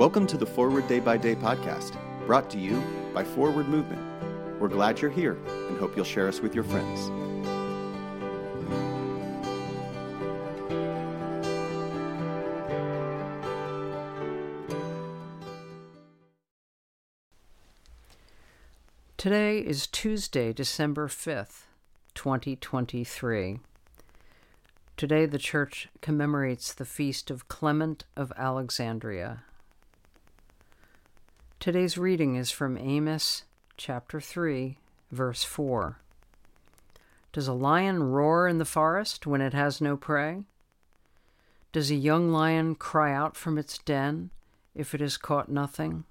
Welcome to the Forward Day by Day podcast, brought to you by Forward Movement. We're glad you're here and hope you'll share us with your friends. Today is Tuesday, December 5th, 2023. Today the Church commemorates the feast of Clement of Alexandria. Today's reading is from Amos chapter 3, verse 4. Does a lion roar in the forest when it has no prey? Does a young lion cry out from its den if it has caught nothing?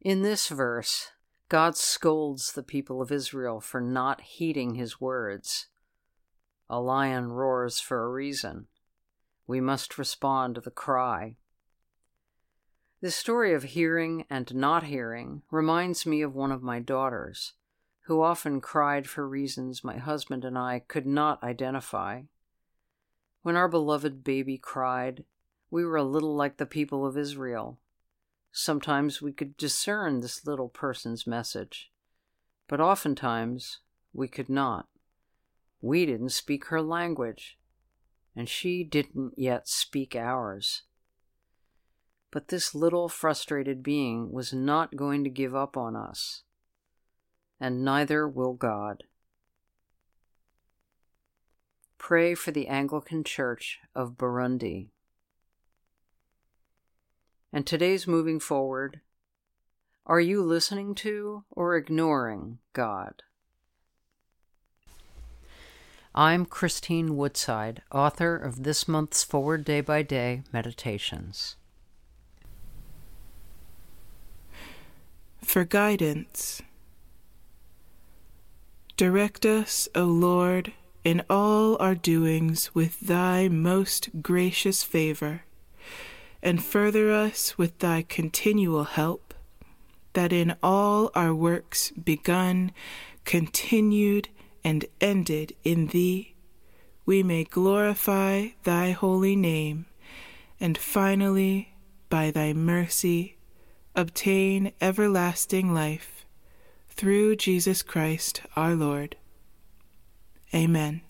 In this verse, God scolds the people of Israel for not heeding his words. A lion roars for a reason. We must respond to the cry. The story of hearing and not hearing reminds me of one of my daughters, who often cried for reasons my husband and I could not identify. When our beloved baby cried, we were a little like the people of Israel Sometimes we could discern this little person's message, but oftentimes we could not. We didn't speak her language, and she didn't yet speak ours. But this little frustrated being was not going to give up on us, and neither will God. Pray for the Anglican Church of Burundi. And today's moving forward. Are you listening to or ignoring God? I'm Christine Woodside, author of this month's Forward Day by Day Meditations. For guidance, direct us, O Lord, in all our doings with thy most gracious favor and further us with thy continual help, that in all our works begun, continued, and ended in thee, we may glorify thy holy name, and finally, by thy mercy, obtain everlasting life, through Jesus Christ our Lord. Amen.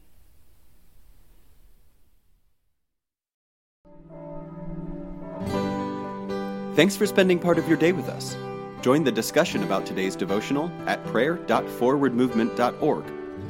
Thanks for spending part of your day with us. Join the discussion about today's devotional at prayer.forwardmovement.org,